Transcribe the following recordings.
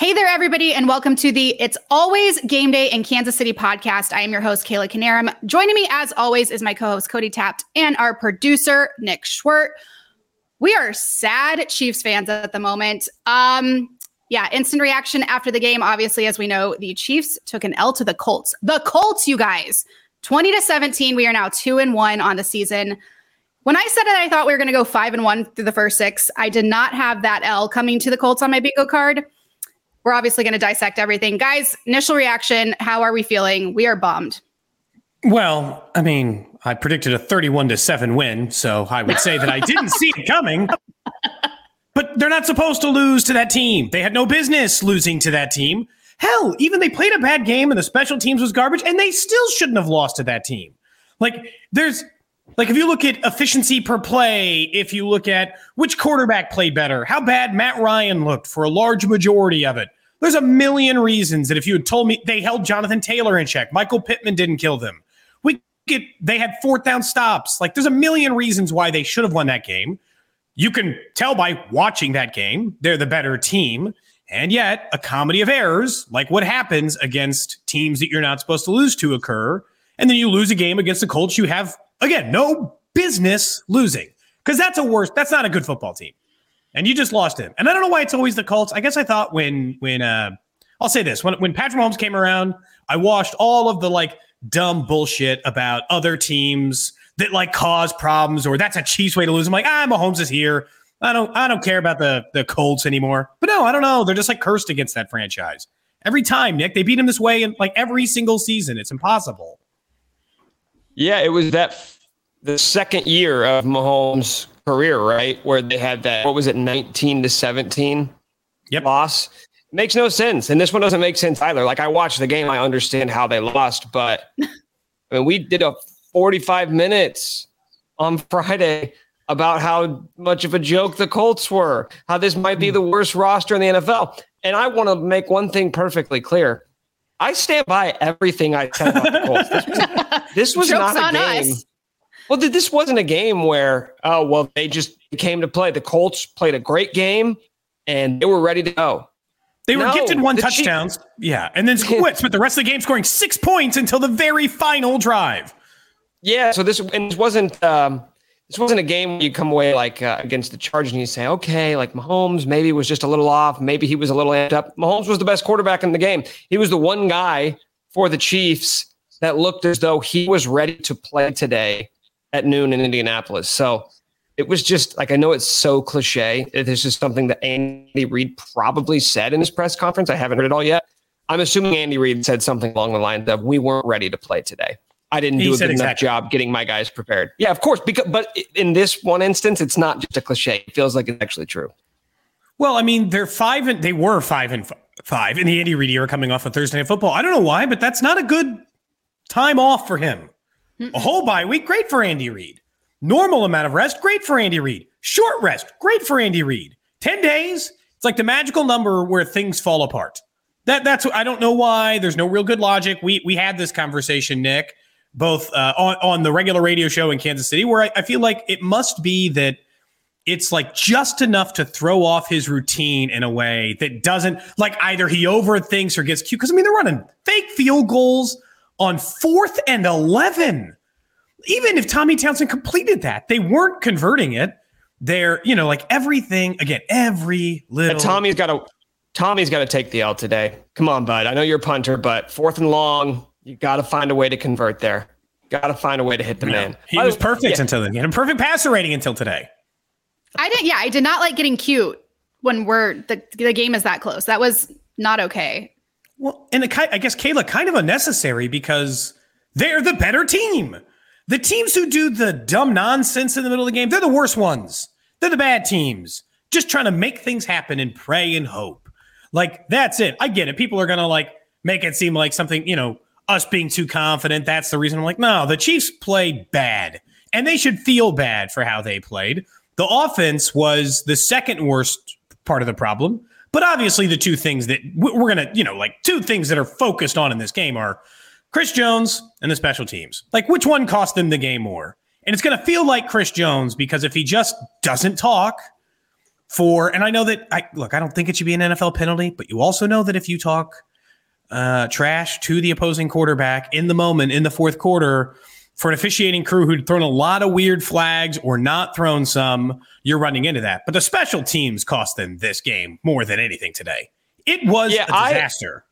Hey there, everybody, and welcome to the It's Always Game Day in Kansas City podcast. I am your host, Kayla Canarum. Joining me, as always, is my co host, Cody Tapp, and our producer, Nick Schwerdt. We are sad Chiefs fans at the moment. Um, yeah, instant reaction after the game. Obviously, as we know, the Chiefs took an L to the Colts. The Colts, you guys, 20 to 17. We are now two and one on the season. When I said that I thought we were going to go five and one through the first six, I did not have that L coming to the Colts on my bingo card. We're obviously going to dissect everything. Guys, initial reaction how are we feeling? We are bummed. Well, I mean, I predicted a 31 to 7 win, so I would say that I didn't see it coming. But they're not supposed to lose to that team. They had no business losing to that team. Hell, even they played a bad game and the special teams was garbage, and they still shouldn't have lost to that team. Like, there's like if you look at efficiency per play, if you look at which quarterback played better, how bad Matt Ryan looked for a large majority of it, there's a million reasons that if you had told me they held Jonathan Taylor in check, Michael Pittman didn't kill them. We get they had fourth down stops. Like there's a million reasons why they should have won that game. You can tell by watching that game, they're the better team. And yet, a comedy of errors, like what happens against teams that you're not supposed to lose to, occur. And then you lose a game against the Colts you have Again, no business losing because that's a worse. That's not a good football team, and you just lost him. And I don't know why it's always the Colts. I guess I thought when when uh, I'll say this when when Patrick Mahomes came around, I watched all of the like dumb bullshit about other teams that like cause problems or that's a Chiefs way to lose. I'm like, ah, Mahomes is here. I don't I don't care about the the Colts anymore. But no, I don't know. They're just like cursed against that franchise. Every time, Nick, they beat him this way and like every single season. It's impossible. Yeah, it was that the second year of Mahomes' career, right? Where they had that, what was it, 19 to 17 yep. loss. makes no sense. And this one doesn't make sense either. Like I watched the game, I understand how they lost, but I mean, we did a 45 minutes on Friday about how much of a joke the Colts were, how this might be hmm. the worst roster in the NFL. And I want to make one thing perfectly clear. I stand by everything I said about the Colts. This was, this was not a game. Us. Well, this wasn't a game where, oh, well, they just came to play. The Colts played a great game and they were ready to go. They were no, gifted one touchdowns. yeah. And then quit, spent the rest of the game scoring six points until the very final drive. Yeah. So this, and this wasn't, um, this wasn't a game where you come away like uh, against the Chargers and you say, okay, like Mahomes maybe was just a little off. Maybe he was a little amped up. Mahomes was the best quarterback in the game. He was the one guy for the Chiefs that looked as though he was ready to play today at noon in Indianapolis. So it was just like, I know it's so cliche. This is something that Andy Reid probably said in his press conference. I haven't heard it all yet. I'm assuming Andy Reid said something along the lines of, we weren't ready to play today. I didn't he do a good exactly. enough job getting my guys prepared. Yeah, of course. Because, but in this one instance, it's not just a cliche. It feels like it's actually true. Well, I mean, they're five and they were five and five in the Andy Reid era coming off of Thursday Night Football. I don't know why, but that's not a good time off for him. Mm-mm. A whole bye week, great for Andy Reid. Normal amount of rest, great for Andy Reid. Short rest, great for Andy Reid. Ten days, it's like the magical number where things fall apart. That that's I don't know why. There's no real good logic. We we had this conversation, Nick both uh, on, on the regular radio show in Kansas City, where I, I feel like it must be that it's like just enough to throw off his routine in a way that doesn't like either he overthinks or gets cute. Because I mean, they're running fake field goals on fourth and 11. Even if Tommy Townsend completed that, they weren't converting it. They're, you know, like everything again, every little. And Tommy's got a Tommy's got to take the L today. Come on, bud. I know you're a punter, but fourth and long, you got to find a way to convert there. Got to find a way to hit the Yeah. man. He was I- perfect yeah. until then. He had a perfect passer rating until today. I didn't. Yeah, I did not like getting cute when we're the the game is that close. That was not okay. Well, and it, ki- I guess Kayla kind of unnecessary because they're the better team. The teams who do the dumb nonsense in the middle of the game, they're the worst ones. They're the bad teams, just trying to make things happen and pray and hope. Like that's it. I get it. People are gonna like make it seem like something, you know, us being too confident. That's the reason. I'm like, no, the Chiefs played bad, and they should feel bad for how they played. The offense was the second worst part of the problem. But obviously, the two things that we're going to, you know, like two things that are focused on in this game are Chris Jones and the special teams. Like, which one cost them the game more? And it's going to feel like Chris Jones because if he just doesn't talk for, and I know that, I look, I don't think it should be an NFL penalty, but you also know that if you talk uh, trash to the opposing quarterback in the moment in the fourth quarter for an officiating crew who'd thrown a lot of weird flags or not thrown some, you're running into that. But the special teams cost them this game more than anything today. It was Yeah, a I- disaster.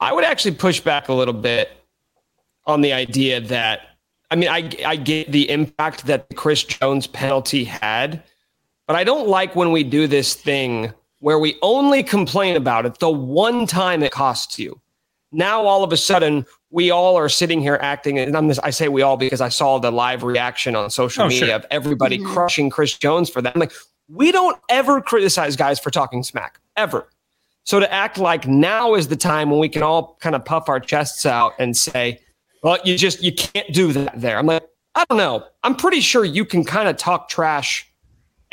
I would actually push back a little bit on the idea that I mean I I get the impact that the Chris Jones penalty had, but I don't like when we do this thing where we only complain about it the one time it costs you. Now all of a sudden we all are sitting here acting and I'm just, I say we all because I saw the live reaction on social Oh, media sure. of everybody crushing Chris Jones for that. I'm like we don't ever criticize guys for talking smack ever. So to act like now is the time when we can all kind of puff our chests out and say, well, you just you can't do that there. I'm like, I don't know. I'm pretty sure you can kind of talk trash.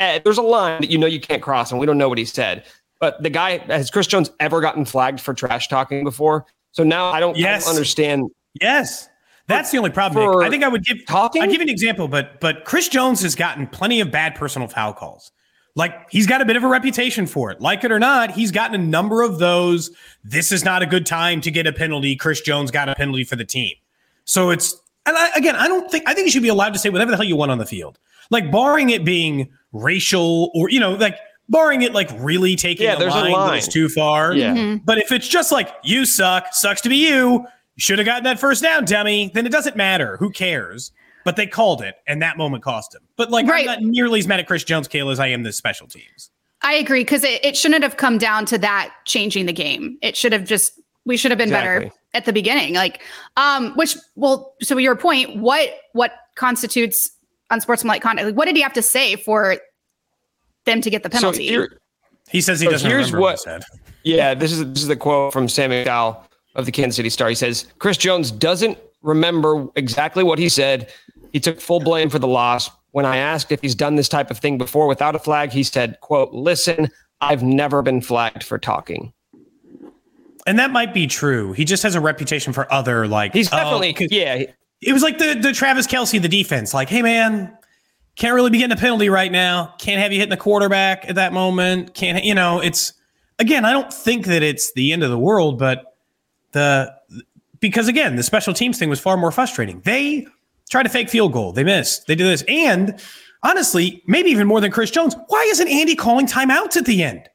Eh, there's a line that you know you can't cross, and we don't know what he said. But the guy has Chris Jones ever gotten flagged for trash talking before? So now I don't, I don't understand. Yes. That's the only problem. I think I would give talking? I'd give an example, but but Chris Jones has gotten plenty of bad personal foul calls. Like he's got a bit of a reputation for it. Like it or not, he's gotten a number of those. This is not a good time to get a penalty. Chris Jones got a penalty for the team. So it's and I, again, I don't think I think you should be allowed to say whatever the hell you want on the field. Like barring it being racial or you know, like barring it like really taking Yeah, a, there's a line line. that's too far. Yeah. But if it's just like you suck, sucks to be you, you should have gotten that first down, dummy, then it doesn't matter. Who cares? But they called it, and that moment cost him. But like, Right. I'm not nearly as mad at Chris Jones, Kayla, as I am the special teams. I agree because it, it shouldn't have come down to that changing the game. It should have just we should have been better at the beginning. Like, um, which well, so your point, what what constitutes unsportsmanlike conduct? Like, what did he have to say for them to get the So penalty? here, He says he So doesn't here's remember what, what- he said. Yeah, this is this is the quote from Sam McDowell of the Kansas City Star. He says Chris Jones doesn't remember exactly what he said. He took full blame for the loss. When I asked if he's done this type of thing before without a flag, he said, "quote Listen, I've never been flagged for talking." And that might be true. He just has a reputation for other like He's oh, yeah. it was like the the Travis Kelce, the defense. Like, hey man, can't really be getting a penalty right now. Can't have you hitting the quarterback at that moment. Can't you know? It's again. I don't think that it's the end of the world, but the because again, the special teams thing was far more frustrating. They tried to fake field goal. They missed. They did this, and honestly, maybe even more than Chris Jones. Why isn't Andy calling timeouts at the end?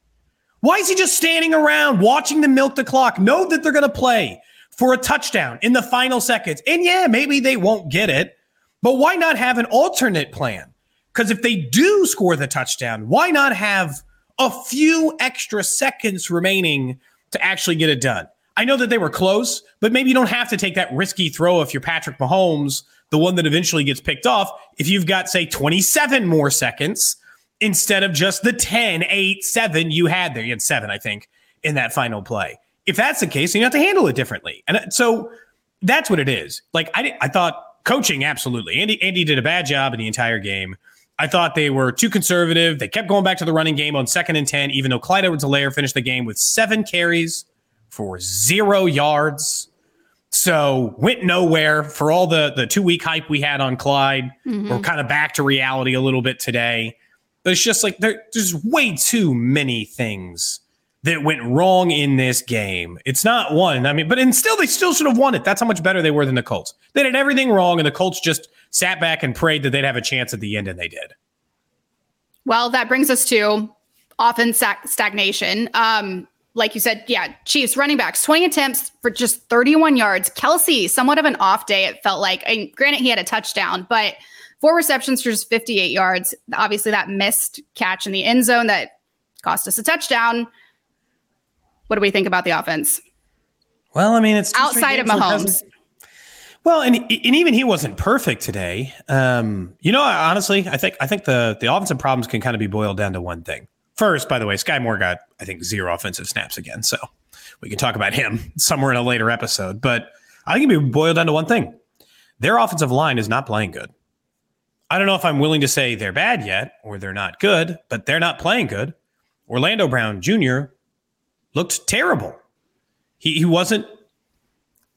Why is he just standing around watching them milk the clock? Know that they're going to play for a touchdown in the final seconds. And yeah, maybe they won't get it, but why not have an alternate plan? Because if they do score the touchdown, why not have a few extra seconds remaining to actually get it done? I know that they were close, but maybe you don't have to take that risky throw if you're Patrick Mahomes, the one that eventually gets picked off, if you've got, say, 27 more seconds instead of just the 10, 8, 7 you had there. You had seven, I think, in that final play. If that's the case, then you have to handle it differently. And uh, so that's what it is. Like I, I thought coaching, absolutely. Andy, Andy did a bad job in the entire game. I thought they were too conservative. They kept going back to the running game on second and 10, even though Clyde Edwards-Helaire finished the game with seven carries for zero yards. So went nowhere for all the the two week hype we had on Clyde. Mm-hmm. We're kind of back to reality a little bit today. But it's just like there, there's way too many things that went wrong in this game. It's not one. I mean, but and still they still should have won it. That's how much better they were than the Colts. They did everything wrong, and the Colts just sat back and prayed that they'd have a chance at the end, and they did. Well, that brings us to stag- stagnation. Um, like you said, yeah, Chiefs running backs, 20 attempts for just 31 yards. Kelce, somewhat of an off day, it felt like. And granted, he had a touchdown, but four receptions for just 58 yards. Obviously, that missed catch in the end zone that cost us a touchdown. What do we think about the offense? Well, I mean, it's outside of Mahomes. Well, and and even he wasn't perfect today. Um, you know, honestly, I think I think the the offensive problems can kind of be boiled down to one thing. First, by the way, Skyy Moore got I think zero offensive snaps again, so we can talk about him somewhere in a later episode. But I think it can be boiled down to one thing: their offensive line is not playing good. I don't know if I'm willing to say they're bad yet or they're not good, but they're not playing good. Orlando Brown Jr. looked terrible. He, he wasn't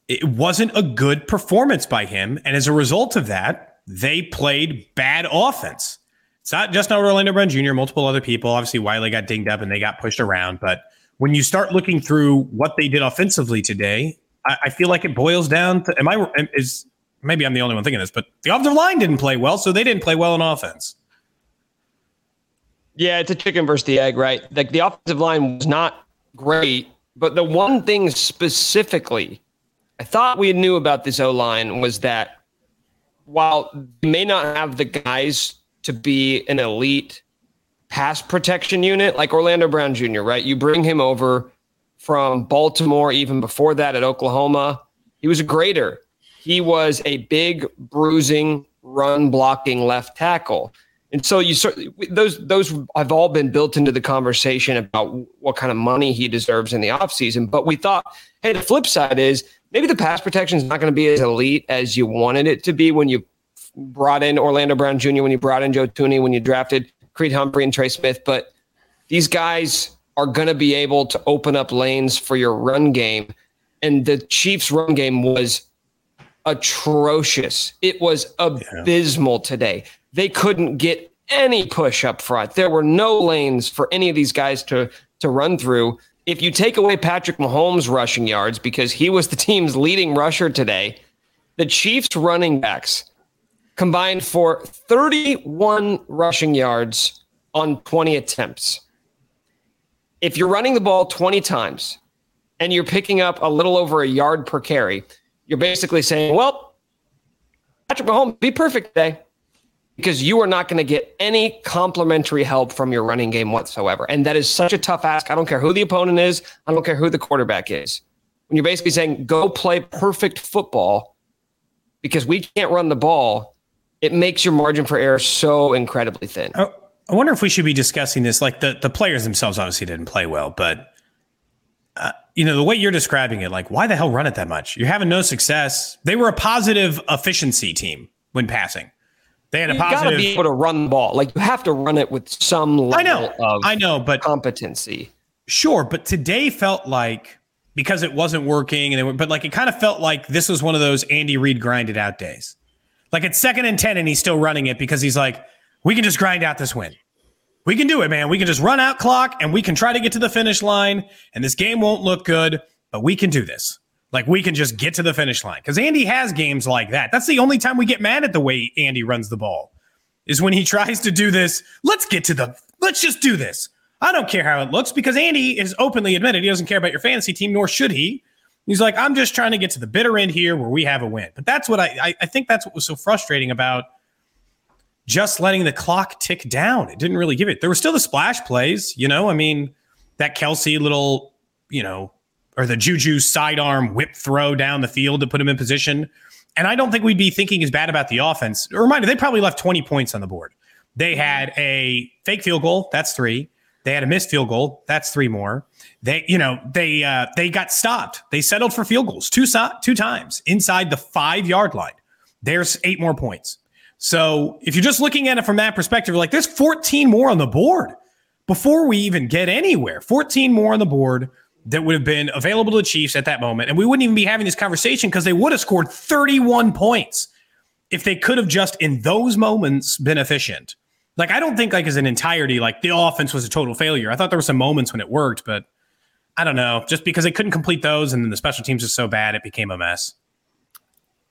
it wasn't a good performance by him. And as a result of that, they played bad offense. It's not just not Orlando Brown Jr., multiple other people. Obviously, Wylie got dinged up and they got pushed around. But when you start looking through what they did offensively today, I, I feel like it boils down to am I is maybe I'm the only one thinking this, but the offensive line didn't play well, so they didn't play well in offense. Yeah, it's a chicken versus the egg, right? Like the offensive line was not great, but the one thing specifically I thought we knew about this O line was that while they may not have the guys to be an elite pass protection unit like Orlando Brown Jr., right? You bring him over from Baltimore, even before that at Oklahoma. He was a grader. He was a big, bruising, run blocking left tackle. And so you those those have all been built into the conversation about what kind of money he deserves in the offseason. But we thought, hey, the flip side is maybe the pass protection is not going to be as elite as you wanted it to be when you brought in Orlando Brown Jr., when you brought in Joe Thuney, when you drafted Creed Humphrey and Trey Smith. But these guys are going to be able to open up lanes for your run game. And the Chiefs' run game was atrocious. It was abysmal yeah. today. They couldn't get any push up front. There were no lanes for any of these guys to to run through if you take away Patrick Mahomes' rushing yards because he was the team's leading rusher today, the Chiefs running backs combined for 31 rushing yards on 20 attempts. If you're running the ball 20 times and you're picking up a little over a yard per carry, you're basically saying, well, Patrick Mahomes, be perfect today because you are not going to get any complementary help from your running game whatsoever. And that is such a tough ask. I don't care who the opponent is, I don't care who the quarterback is. When you're basically saying, go play perfect football because we can't run the ball, it makes your margin for error so incredibly thin. I, I wonder if we should be discussing this. Like the, the players themselves obviously didn't play well, but. Uh, you know the way you're describing it like why the hell run it that much you're having no success they were a positive efficiency team when passing they had a positive. got to be able to run the ball. Like you have to run it with some level I know, of I know, but competency. Sure, but today felt like because it wasn't working, and they were, but like it kind of felt like this was one of those Andy Reid grinded out days. Like it's second and ten, and he's still running it because he's like, we can just grind out this win. We can do it, man. We can just run out clock, and we can try to get to the finish line. And this game won't look good, but we can do this. Like we can just get to the finish line because Andy has games like that. That's the only time we get mad at the way Andy runs the ball is when he tries to do this. Let's get to the, let's just do this. I don't care how it looks because Andy is openly admitted he doesn't care about your fantasy team, nor should he. He's like, I'm just trying to get to the bitter end here where we have a win. But that's what I, I, I think that's what was so frustrating about just letting the clock tick down. It didn't really give it. There were still the splash plays, you know. I mean, that Kelce little, you know, or the Juju sidearm whip throw down the field to put him in position. And I don't think we'd be thinking as bad about the offense. A reminder, they probably left 20 points on the board. They had a fake field goal, that's three. They had a missed field goal, that's three more. They, you know, they uh, they got stopped. They settled for field goals two two times inside the five yard line. There's eight more points. So if you're just looking at it from that perspective, like there's 14 more on the board before we even get anywhere. 14 more on the board that would have been available to the Chiefs at that moment. And we wouldn't even be having this conversation because they would have scored 31 points if they could have just in those moments been efficient. Like, I don't think, like, as an entirety, like the offense was a total failure. I thought there were some moments when it worked, but I don't know. Just because they couldn't complete those and then the special teams was so bad, it became a mess.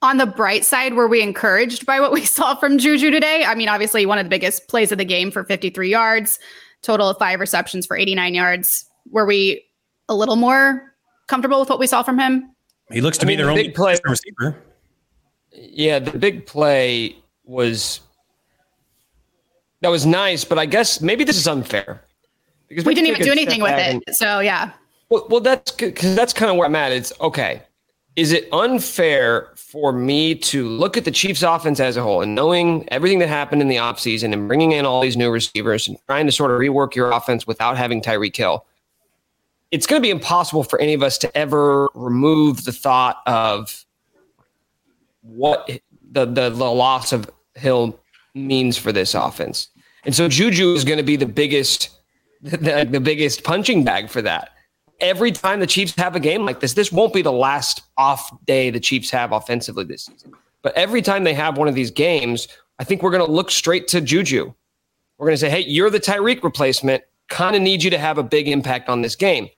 On the bright side, were we encouraged by what we saw from Juju today? I mean, obviously, one of the biggest plays of the game for 53 yards, total of five receptions for 89 yards. Were we a little more comfortable with what we saw from him. He looks to I me their the only play receiver. Yeah, the big play was that was nice, but I guess maybe this is unfair because we, didn't even do anything with it. And, so yeah. Well, well that's because that's kind of where I'm at. It's okay. Is it unfair for me to look at the Chiefs offense as a whole and knowing everything that happened in the offseason and bringing in all these new receivers and trying to sort of rework your offense without having Tyreek Hill? It's going to be impossible for any of us to ever remove the thought of what the, the, the loss of Hill means for this offense. And so Juju is going to be the biggest the, the biggest punching bag for that. Every time the Chiefs have a game like this, this won't be the last off day the Chiefs have offensively this season. But every time they have one of these games, I think we're going to look straight to Juju. We're going to say, hey, you're the Tyreek replacement. Kind of need you to have a big impact on this game.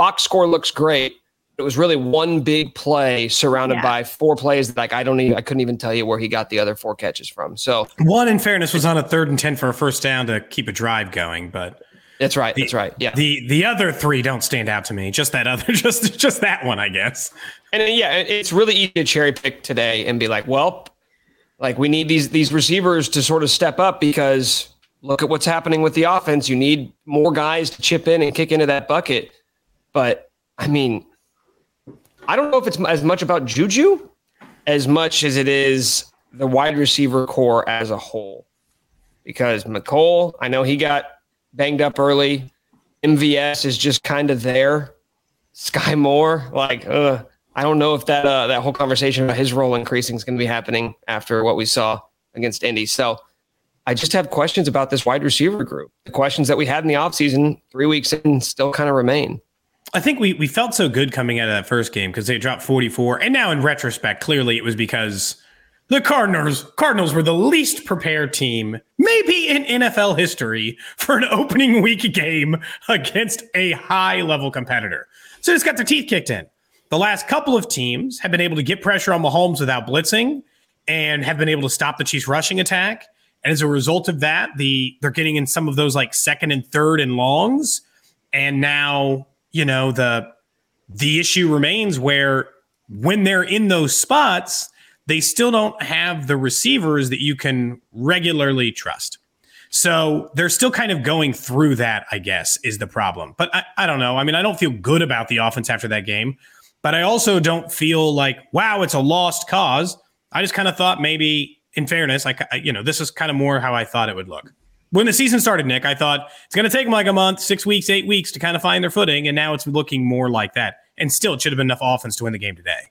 Box score looks great. It was really one big play surrounded yeah. by four plays that like I don't even I couldn't even tell you where he got the other four catches from. So one in fairness was on a third and ten for a first down to keep a drive going, but that's right. The, that's right. Yeah. The the other three don't stand out to me. Just that other just just that one, I guess. And uh, yeah, it's really easy to cherry pick today and be like, well, like we need these these receivers to sort of step up because look at what's happening with the offense. You need more guys to chip in and kick into that bucket. But I mean, I don't know if it's as much about Juju as much as it is the wide receiver corps as a whole. Because Mecole, I know he got banged up early. MVS is just kind of there. Skyy Moore, like, uh, I don't know if that uh, that whole conversation about his role increasing is going to be happening after what we saw against Indy. So I just have questions about this wide receiver group. The questions that we had in the offseason three weeks in still kind of remain. I think we we felt so good coming out of that first game because they dropped 44. And now in retrospect, clearly it was because the Cardinals Cardinals were the least prepared team, maybe in NFL history, for an opening week game against a high level competitor. So it's got their teeth kicked in. The last couple of teams have been able to get pressure on Mahomes without blitzing and have been able to stop the Chiefs rushing attack. And as a result of that, the they're getting in some of those like second and third and longs. And now you know the the issue remains where when they're in those spots they still don't have the receivers that you can regularly trust. So they're still kind of going through that i guess is the problem. But I, I don't know. I mean i don't feel good about the offense after that game but i also don't feel like wow it's a lost cause. I just kind of thought maybe in fairness like you know this is kind of more how i thought it would look when the season started, Nick, I thought it's going to take them like a month, six weeks, eight weeks to kind of find their footing. And now it's looking more like that. And still, it should have been enough offense to win the game today.